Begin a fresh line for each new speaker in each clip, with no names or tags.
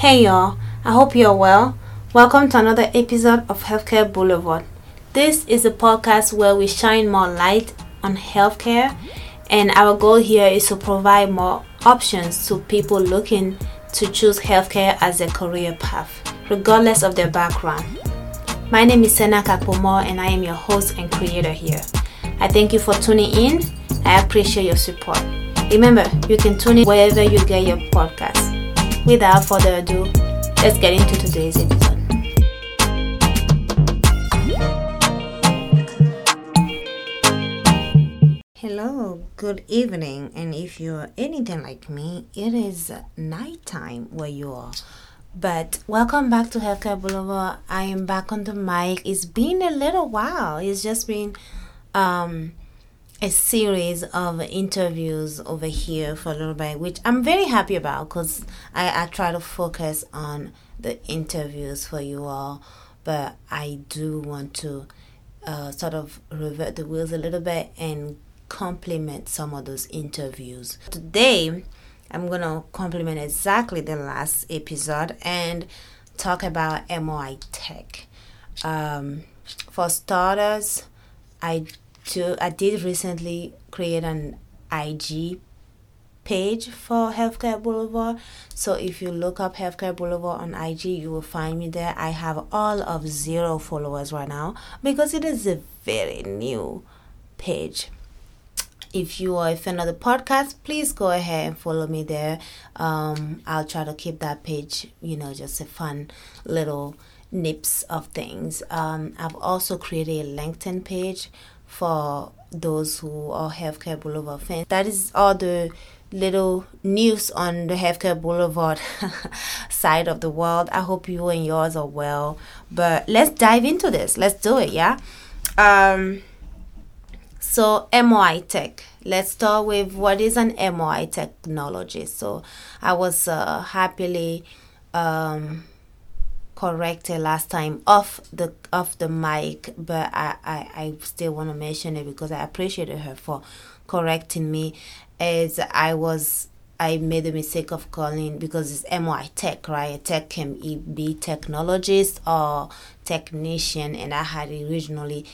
Hey y'all, I hope you're well. Welcome to another episode of Healthcare Boulevard. This is a podcast where we shine more light on healthcare, and our goal here is to provide more options to people looking to choose healthcare as a career path, regardless of their background. My name is Sena Kakpomo, and I am your host and creator here. I thank you for tuning in. I appreciate your support. Remember, you can tune in wherever you get your podcast. Without further ado, let's get into today's episode. Hello, good evening, and if you're anything like me, it is nighttime where you are. But welcome back to Healthcare Boulevard. I am back on the mic. It's been a little while. It's just been um a series of interviews over here for a little bit, which I'm very happy about because I, I try to focus on the interviews for you all, but I do want to uh, sort of revert the wheels a little bit and complement some of those interviews. Today, I'm going to complement exactly the last episode and talk about MRI tech. Um, for starters, I do I did recently create an IG page for Healthcare Boulevard. So if you look up Healthcare Boulevard on IG, you will find me there. I have all of zero followers right now because it is a very new page. If you are a fan of the podcast, please go ahead and follow me there. Um, I'll try to keep that page, you know, just a fun little nips of things. Um, I've also created a LinkedIn page for those who are Healthcare Boulevard fans. That is all the little news on the Healthcare Boulevard side of the world. I hope you and yours are well. But let's dive into this. Let's do it, yeah? Um, so, MRI Tech. Let's start with what is an MRI technology. So, I was uh, happily um, corrected last time off the off the mic, but I, I, I still want to mention it because I appreciated her for correcting me. As I was I made the mistake of calling because it's MRI Tech, right? A tech can be technologist or technician, and I had originally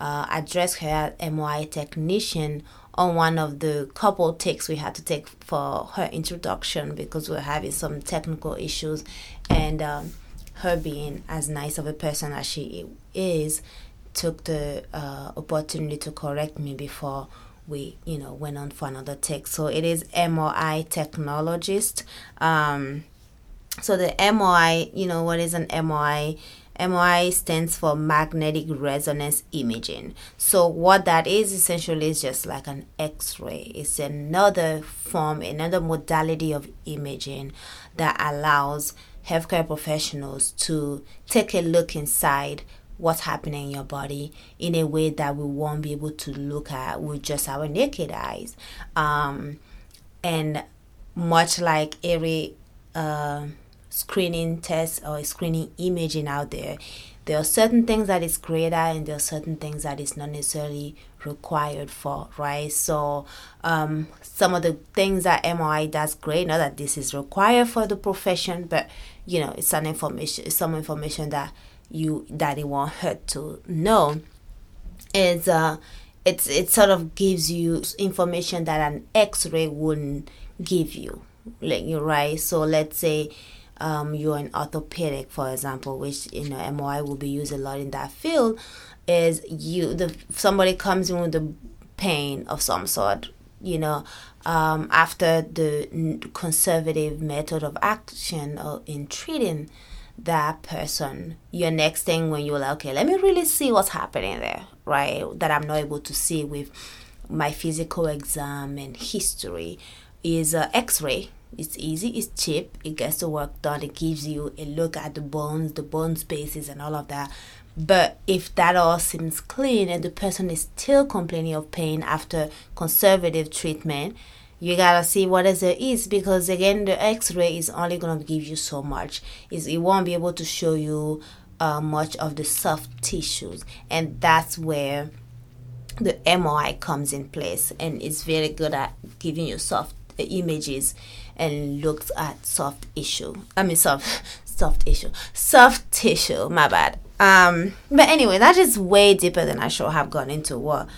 uh, addressed her as MRI technician on one of the couple takes we had to take for her introduction because we are having some technical issues, and um, her being as nice of a person as she is, took the uh, opportunity to correct me before we, you know, went on for another take. So it is MRI technologist. Um, so the MRI, you know, what is an MRI? MRI stands for magnetic resonance imaging. So what that is essentially is just like an X-ray. It's another form, another modality of imaging that allows healthcare professionals to take a look inside what's happening in your body in a way that we won't be able to look at with just our naked eyes. Um, and much like every uh, screening test or screening imaging out there, there are certain things that is greater and there are certain things that is not necessarily required for right? So um, some of the things that MRI does great not that this is required for the profession but you know it's some information it's some information that you that it won't hurt to know. Is uh it's it sort of gives you information that an x-ray wouldn't give you like you right? So let's say um, you're an orthopedic, for example, which you know MRI will be used a lot in that field, is you the somebody comes in with the pain of some sort, you know, um, after the conservative method of action in treating that person, your next thing when you're like, okay, let me really see what's happening there, right? That I'm not able to see with my physical exam and history is uh, X-ray it's easy, it's cheap, it gets the work done, it gives you a look at the bones, the bone spaces, and all of that. But if that all seems clean and the person is still complaining of pain after conservative treatment, you gotta see what is it is because again the x-ray is only gonna give you so much is it won't be able to show you uh, much of the soft tissues and that's where the MRI comes in place and it's very good at giving you soft images and looks at soft issue. I mean soft soft issue. Soft tissue, my bad. Um but anyway, that is way deeper than I should have gone into what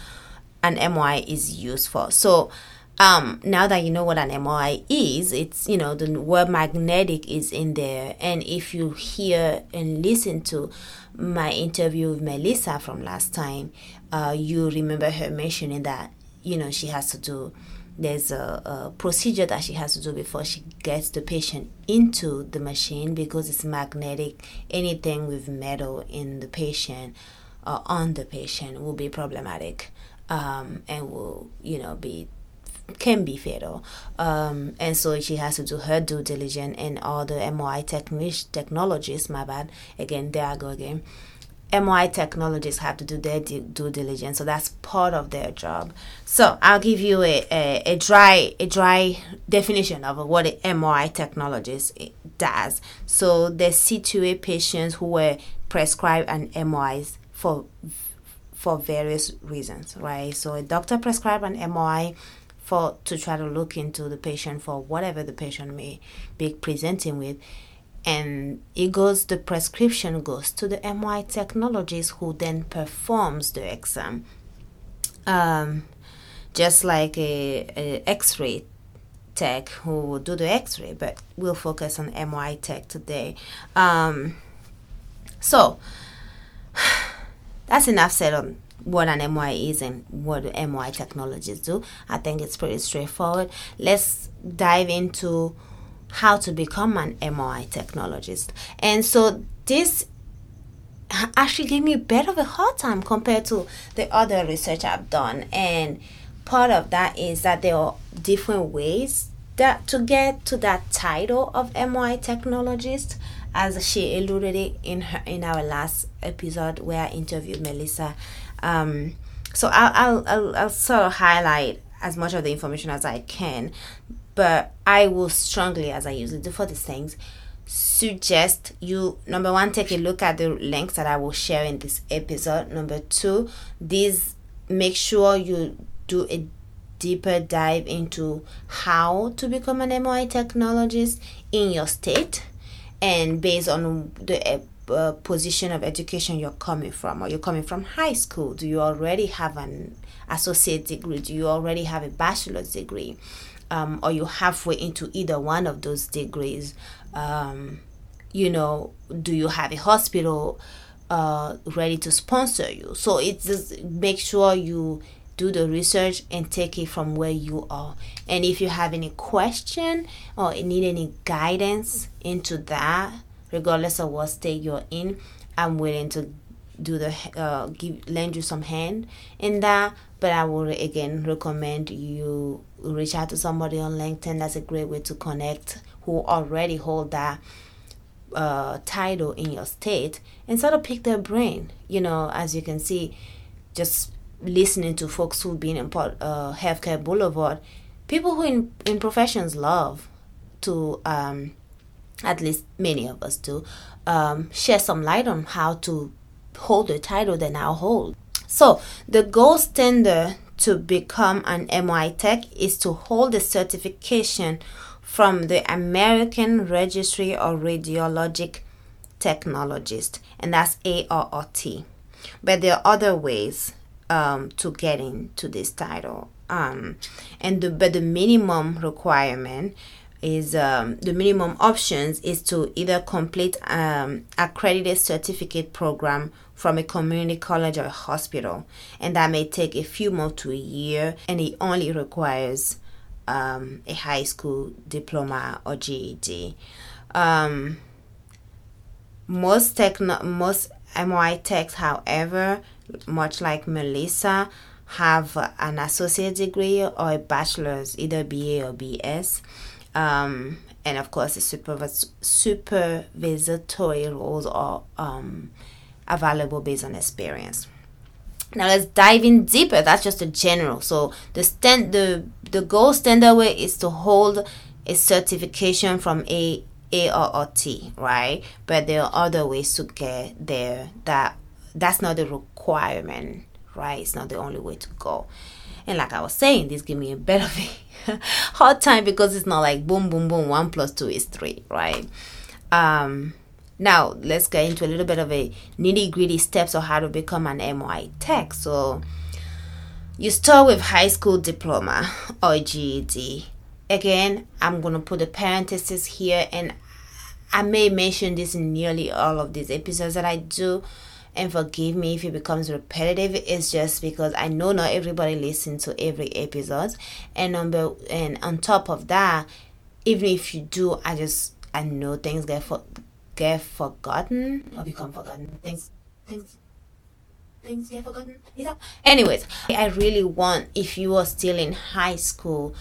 an MRI is used for. So um, now that you know what an MRI is, it's you know the word magnetic is in there, and if you hear and listen to my interview with Melissa from last time, uh, you remember her mentioning that you know she has to do there's a, a, procedure that she has to do before she gets the patient into the machine because it's magnetic. Anything with metal in the patient or uh, on the patient will be problematic um, and will you know be can be fatal. Um, and so she has to do her due diligence and all the MRI techni- technologists my bad. Again there I go again MRI technologists have to do their due diligence, so that's part of their job. So I'll give you a, a, a dry a dry definition of what an MRI technologist does. So they situate patients who were prescribed an MRI for for various reasons, right? So a doctor prescribed an MRI for to try to look into the patient for whatever the patient may be presenting with and it goes the prescription goes to the MRI technologist who then performs the exam. Um, just like a, a x-ray tech who do the x-ray but we'll focus on MRI tech today. Um, so that's enough said on what an MRI is and what the MRI technologists do. I think it's pretty straightforward. Let's dive into how to become an MRI technologist. And so this actually gave me a bit of a hard time compared to the other research I've done. And part of that is that there are different ways that to get to that title of MRI technologist, as she alluded it in her in our last episode where I interviewed Melissa. Um, so I'll, I'll, I'll, I'll sort of highlight as much of the information as I can but I will strongly, as I usually do for these things, suggest you number one take a look at the links that I will share in this episode. Number two, these make sure you do a deeper dive into how to become an MRI technologist in your state and based on the uh, position of education you're coming from. Are you're coming from high school? Do you already have an associate degree? Do you already have a bachelor's degree? Um, or you're halfway into either one of those degrees, um, you know, do you have a hospital uh, ready to sponsor you? So it's just make sure you do the research and take it from where you are. And if you have any question or need any guidance into that, regardless of what state you're in, I'm willing to do the uh, give lend you some hand in that. But I would again recommend you reach out to somebody on LinkedIn. That's a great way to connect who already hold that uh, title in your state and sort of pick their brain. You know, as you can see, just listening to folks who've been in uh, healthcare boulevard, people who in, in professions love to, um, at least many of us do, um, share some light on how to hold the title they now hold. So the gold standard to become an MRI tech is to hold a certification from the American Registry of Radiologic Technologists, and that's ARRT. But there are other ways um, to get into this title. Um, and the, but the minimum requirement is um, the minimum options is to either complete um, accredited certificate program from a community college or hospital, and that may take a few months to a year, and it only requires um, a high school diploma or GED. Um, most techno- most MRI techs, however, much like Melissa, have an associate degree or a bachelor's, either BA or BS. Um, and of course, the supervis- supervisory roles are um, available based on experience. Now let's dive in deeper. That's just a general. So the stand the the gold standard way is to hold a certification from a ARRT, right? But there are other ways to get there. That that's not the requirement, right? It's not the only way to go. And like I was saying, this give me a bit of a hard time because it's not like boom, boom, boom, one plus two is three, right? Um, now let's get into a little bit of a nitty gritty steps of how to become an MRI tech. So you start with high school diploma or GED. Again, I'm gonna put a parenthesis here, and I may mention this in nearly all of these episodes that I do and forgive me if it becomes repetitive it's just because i know not everybody listens to every episode and number and on top of that even if you do i just i know things get for get forgotten? Or become forgotten? things things things get forgotten. Anyways i really want if you are still in high school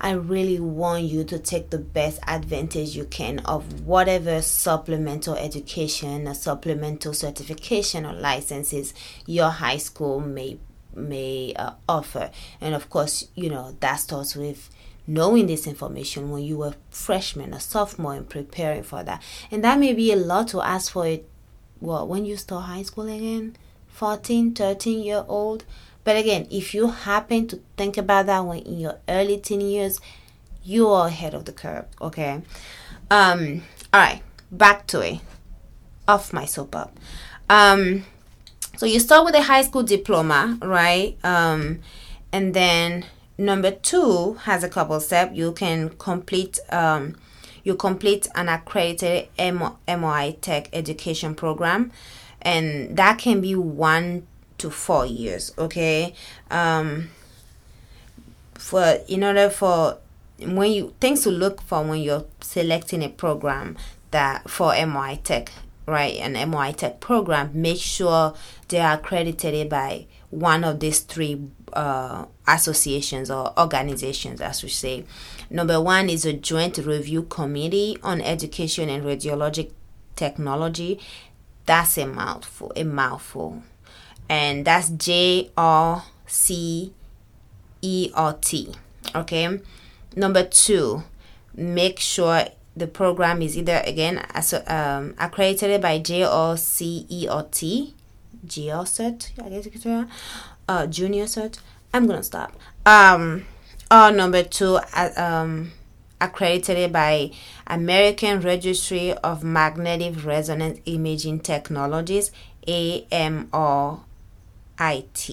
I really want you to take the best advantage you can of whatever supplemental education or supplemental certification or licenses your high school may may uh, offer. And of course, you know, that starts with knowing this information when you were freshman or sophomore and preparing for that. And that may be a lot to ask for it well when you start high school again, 14, 13 year old but again, if you happen to think about that when in your early teen years, you are ahead of the curve. Okay. Um. All right. Back to it. Off my soap up. Um. So you start with a high school diploma, right? Um, and then number two has a couple steps. You can complete um, you complete an accredited MRI Tech education program, and that can be one to four years okay um for in order for when you things to look for when you're selecting a program that for MRI Tech right an MRI Tech program make sure they are accredited by one of these three uh, associations or organizations as we say number one is a joint review committee on education and radiologic technology that's a mouthful a mouthful and that's J R C E R T. Okay. Number two, make sure the program is either again um, accredited by J R C E R T, GR cert, I guess you could say, uh, junior cert. I'm gonna stop. Um, or number two, uh, um, accredited by American Registry of Magnetic Resonance Imaging Technologies, AMR IT.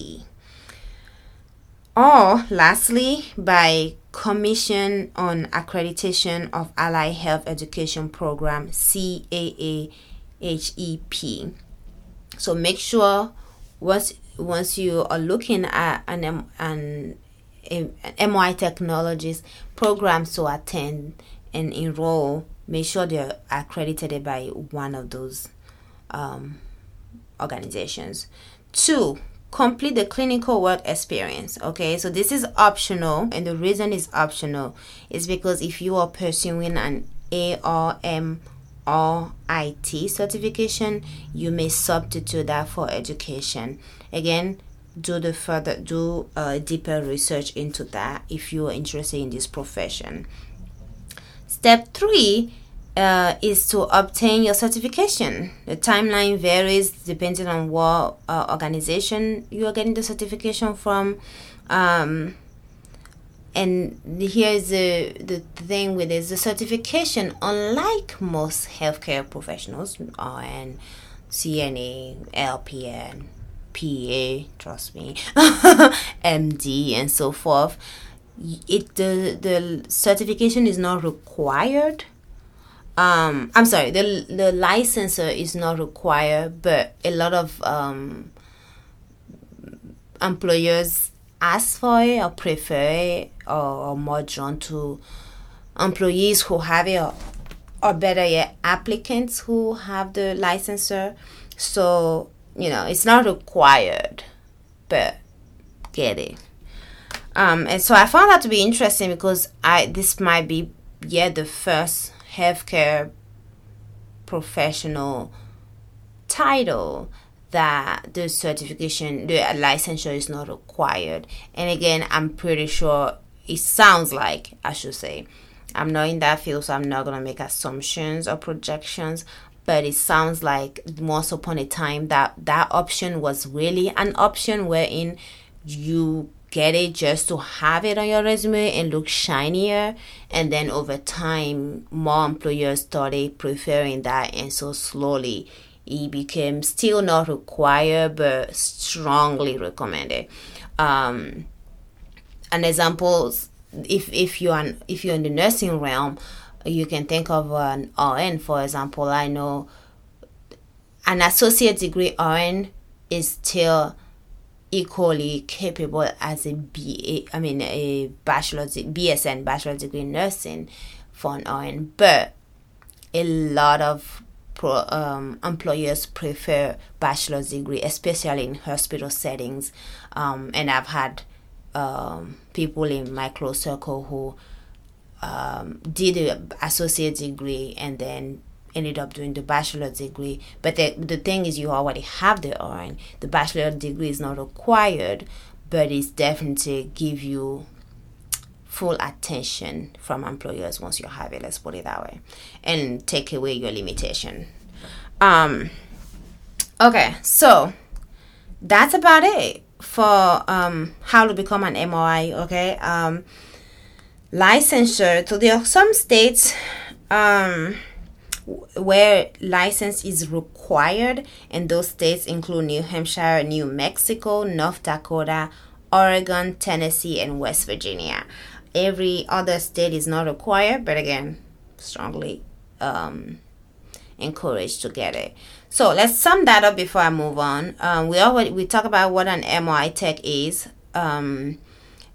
Or lastly, by Commission on Accreditation of Allied Health Education Program CAAHEP. So make sure once once you are looking at an an, MRI Technologies programs to attend and enroll, make sure they're accredited by one of those um, organizations. Two, complete the clinical work experience okay so this is optional and the reason is optional is because if you are pursuing an ARM or IT certification you may substitute that for education again do the further do a deeper research into that if you are interested in this profession step 3 uh, is to obtain your certification. The timeline varies depending on what uh, organization you are getting the certification from. Um, and here's the, the thing with this the certification, unlike most healthcare professionals and CNA, LPN, PA, trust me, MD, and so forth, it the, the certification is not required. Um i'm sorry the the licensure is not required but a lot of um employers ask for it or prefer it or, or more drawn to employees who have it or, or better yet applicants who have the licensure so you know it's not required but get it. Um and so i found that to be interesting because i this might be yeah the first healthcare professional title that the certification, the licensure is not required. And again, I'm pretty sure it sounds like, I should say, I'm not in that field, so I'm not to make assumptions or projections. But it sounds like once upon a time that that option was really an option wherein you get it just to have it on your resume and look shinier and then over time more employers started preferring that and so slowly it became still not required but strongly recommended. Um, an example if if you're an, if you're in the nursing realm you can think of an RN for example. I know an associate degree RN is still equally capable as a BA, I mean a bachelor's BSN bachelor degree in nursing for an RN, but a lot of pro, um, employers prefer bachelor's degree, especially in hospital settings. Um, and I've had um, people in my close circle who um, did an associate degree and then ended up doing the bachelor's degree. But the, the thing is, you already have the RN. The bachelor degree is not required, but it's definitely give you full attention from employers once you have it. Let's put it that way, and take away your limitation. Um. Okay, so that's about it for um how to become an MRI. Okay. Um. Licensure. So there are some states. Um where license is required, and those states include New Hampshire, New Mexico, North Dakota, Oregon, Tennessee, and West Virginia. Every other state is not required, but again, strongly um, encouraged to get it. So let's sum that up before I move on. Um, we already we talk about what an MRI tech is. Um,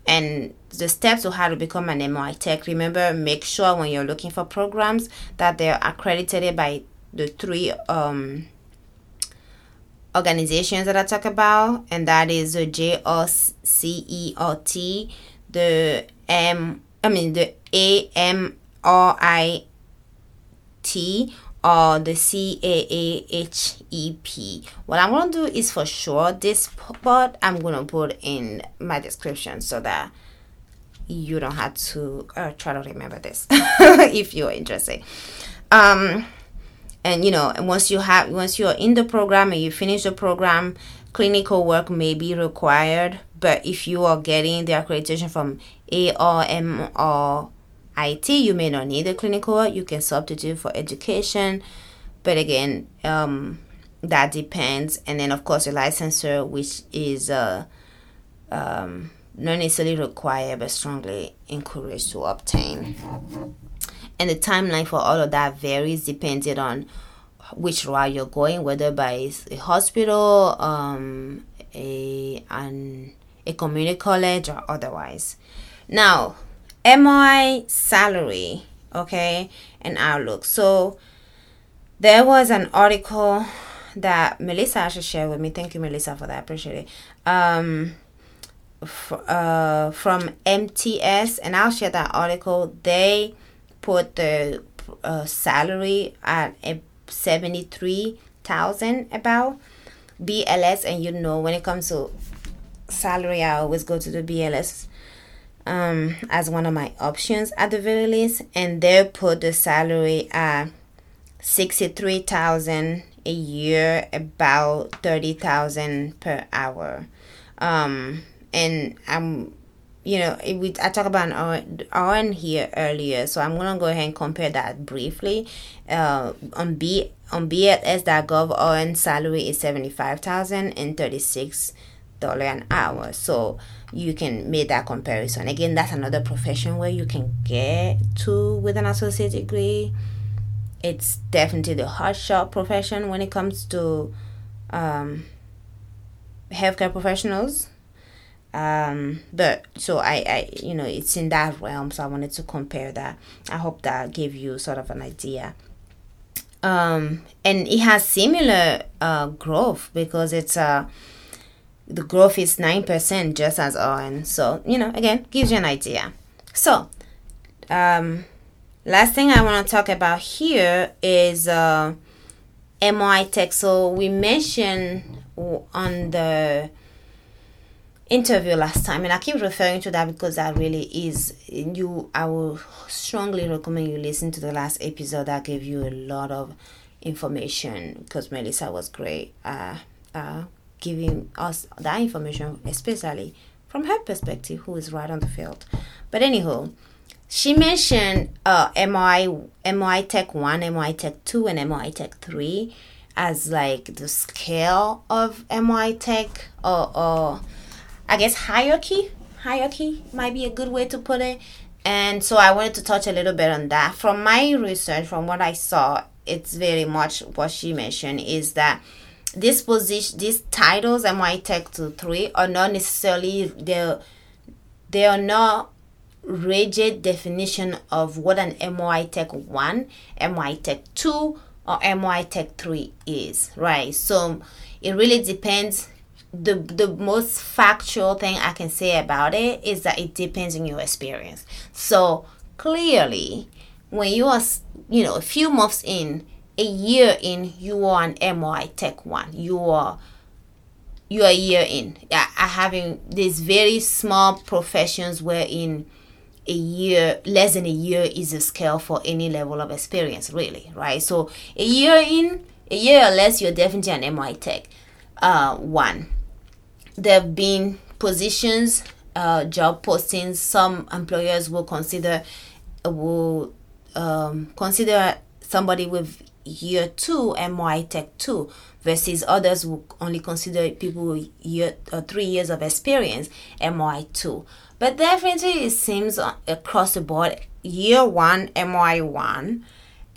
and the steps to how to become an MRI tech. Remember, make sure when you're looking for programs that they're accredited by the three um, organizations that I talk about, and that is the JRCERT, the M, I mean the AMRIT, or the CAAHEP. What I'm to do is for sure this part I'm to put in my description so that you don't have to uh, try to remember this if you're interested. Um, and you know, once you have once you're in the program and you finish the program, clinical work may be required. But if you are getting the accreditation from ARM or IT, you may not need a clinical. You can substitute for education, but again, um, that depends. And then of course, a licensure, which is uh, um, not necessarily required but strongly encouraged to obtain. And the timeline for all of that varies depending on which route you're going, whether by a hospital, um, a an a community college, or otherwise. Now, MRI salary, okay, and outlook. So there was an article that Melissa actually shared with me. Thank you, Melissa, for that. I appreciate it. Um, f- uh, from MTS, and I'll share that article. They put the uh, salary at a seventy-three thousand about BLS, and you know when it comes to salary, I always go to the BLS um, as one of my options at the very least, and they put the salary at sixty-three thousand a year, about thirty thousand per hour. Um, and I'm, you know, we I talked about an RN here earlier, so I'm gonna go ahead and compare that briefly. Uh, on B on BLS.gov, RN salary is seventy-five thousand and thirty-six dollar an hour. So you can make that comparison. Again, that's another profession where you can get to with an associate degree. It's definitely the hot shot profession when it comes to um, healthcare professionals. Um, but so I, I, you know, it's in that realm. So I wanted to compare that. I hope that gave you sort of an idea. Um, and it has similar uh, growth because it's a the growth is 9% just as on. So, you know, again, gives you an idea. So, um, last thing I want to talk about here is uh, MRI tech. So, we mentioned on the interview last time and i keep referring to that because that really is you i will strongly recommend you listen to the last episode that gave you a lot of information because melissa was great uh, uh, giving us that information, especially from her perspective, who is right on the field. But anyhow, she mentioned uh, MRI, MRI Tech 1, MRI Tech 2, and MRI Tech 3 as like the scale of MRI Tech or, or I guess hierarchy. Hierarchy might be a good way to put it. And so I wanted to touch a little bit on that. From my research, from what I saw, it's very much what she mentioned is that this position, these titles, MRI Tech 2, 3, are not necessarily, they're, they are not rigid definition of what an MRI Tech 1, MRI Tech 2, or MRI Tech 3 is, right? So it really depends. The, the most factual thing I can say about it is that it depends on your experience. So clearly, when you are, you know, a few months in, a year in, you are an MRI Tech 1. You are you are a year in. I, I having these very small professions wherein a year less than a year is a scale for any level of experience really right so a year in a year or less you're definitely an mi tech uh, one there have been positions uh, job postings some employers will consider will um, consider somebody with year two MRI tech two versus others who only consider people year uh, three years of experience MRI two but definitely, it seems across the board, year one, MY1.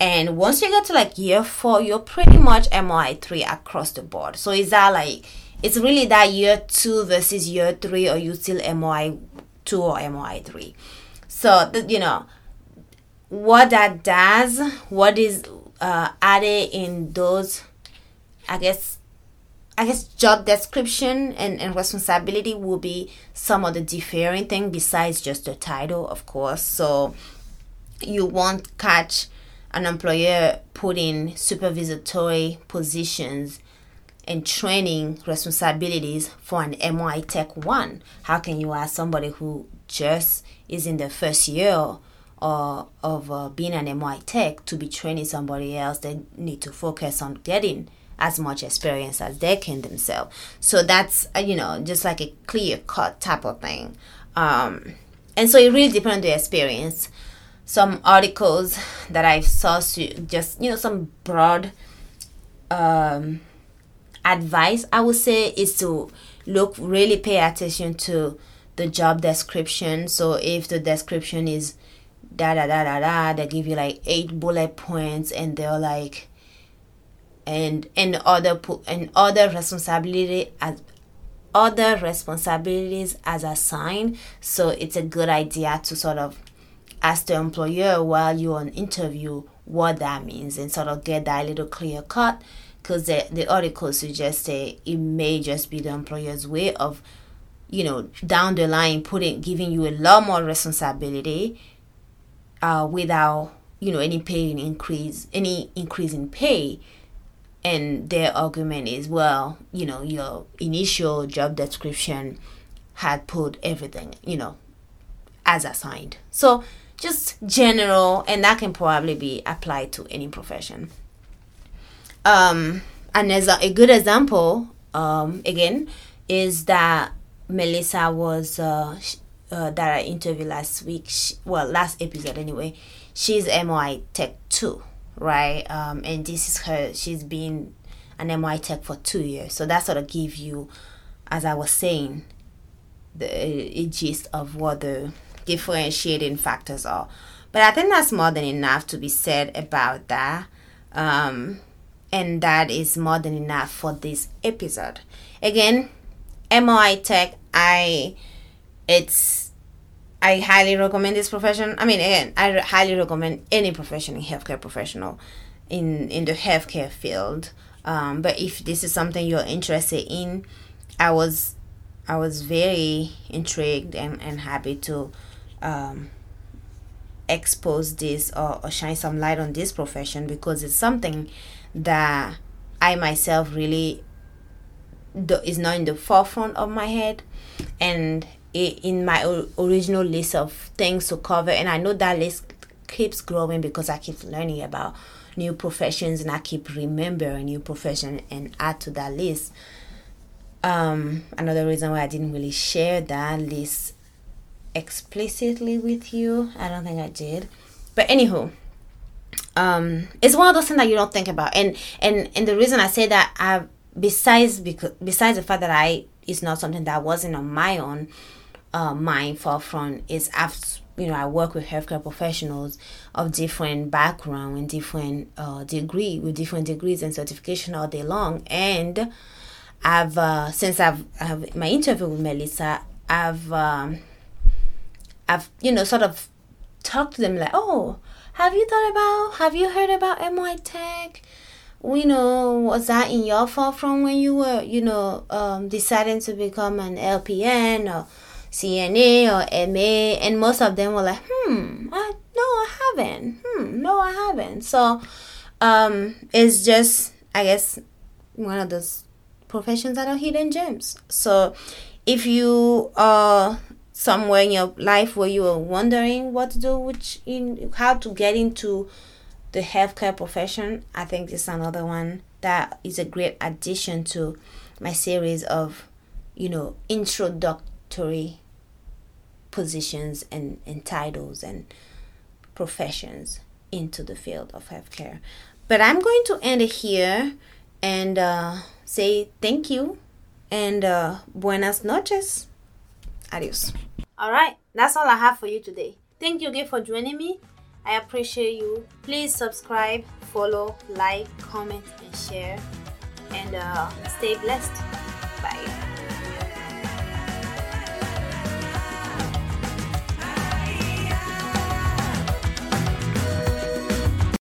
And once you get to like year four, you're pretty much MY3 across the board. So is that like, it's really that year two versus year three, or you still MY2 or MY3? So, you know, what that does, what is uh, added in those, I guess, I guess job description and, and responsibility will be some of the differing thing besides just the title, of course. So you won't catch an employer putting supervisory positions and training responsibilities for an MRI Tech 1. How can you ask somebody who just is in the first year or, of uh, being an MRI Tech to be training somebody else They need to focus on getting as much experience as they can themselves. So that's uh, you know just like a clear cut type of thing. Um, and so it really depends on the experience. Some articles that I saw just you know some broad um, advice I would say is to look really pay attention to the job description. So if the description is da da da da da, they give you like eight bullet points and they're like and and other and other responsibility as other responsibilities as assigned. So it's a good idea to sort of ask the employer while you're on interview what that means and sort of get that little clear cut because the, the article suggests it may just be the employer's way of you know down the line putting giving you a lot more responsibility uh, without you know any pay increase any increase in pay. And their argument is well you know your initial job description had put everything you know as assigned. So just general and that can probably be applied to any profession. Um and as a, a good example um again is that melissa was uh, uh that i interviewed last week she, well last episode anyway she's MRI tech 2 right? Um, and this is her. She's been an MRI Tech for two years, so that sort of gives you, as I was saying, the a gist of what the differentiating factors are. But I think that's more than enough to be said about that. Um, and that is more than enough for this episode. Again, MRI Tech, I it's I highly recommend this profession. I mean, again, I highly recommend any profession in healthcare professional in in the healthcare field. Um, but if this is something you're interested in, I was I was very intrigued and, and happy to um, expose this or, or shine some light on this profession because it's something that I myself really do, is not in the forefront of my head and in my original list of things to cover and i know that list keeps growing because i keep learning about new professions and i keep remembering new profession and add to that list Um, another reason why I didn't really share that list explicitly with you. I don't think I did. But anywho, um, it's one of those things that you don't think about. And and and the reason I say that I besides because besides the fact that I it's not something that wasn't on my own uh, forefront is I've you know I work with healthcare professionals of different background and different uh, degree with different degrees and certification all day long. And I've uh, since I've, I've my interview with Melissa I've um, I've you know sort of talked to them like oh have you thought about have you heard about MRI Tech? You know, was that in your from when you were, you know, um, deciding to become an LPN or CNA or MA? And most of them were like, hmm, I, no, I haven't. Hmm, no, I haven't. So um, it's just, I guess, one of those professions that are hidden gems. So if you are somewhere in your life where you are wondering what to do, which in how to get into the healthcare profession, I think is another one that is a great addition to my series of, you know, introductory positions and, and titles and professions into the field of healthcare. But I'm going to end it here and uh, say thank you and uh, buenas noches. Adios. All right, that's all I have for you today. Thank you again for joining me. I appreciate you. Please subscribe, follow, like, comment, and share. And uh, stay blessed. Bye.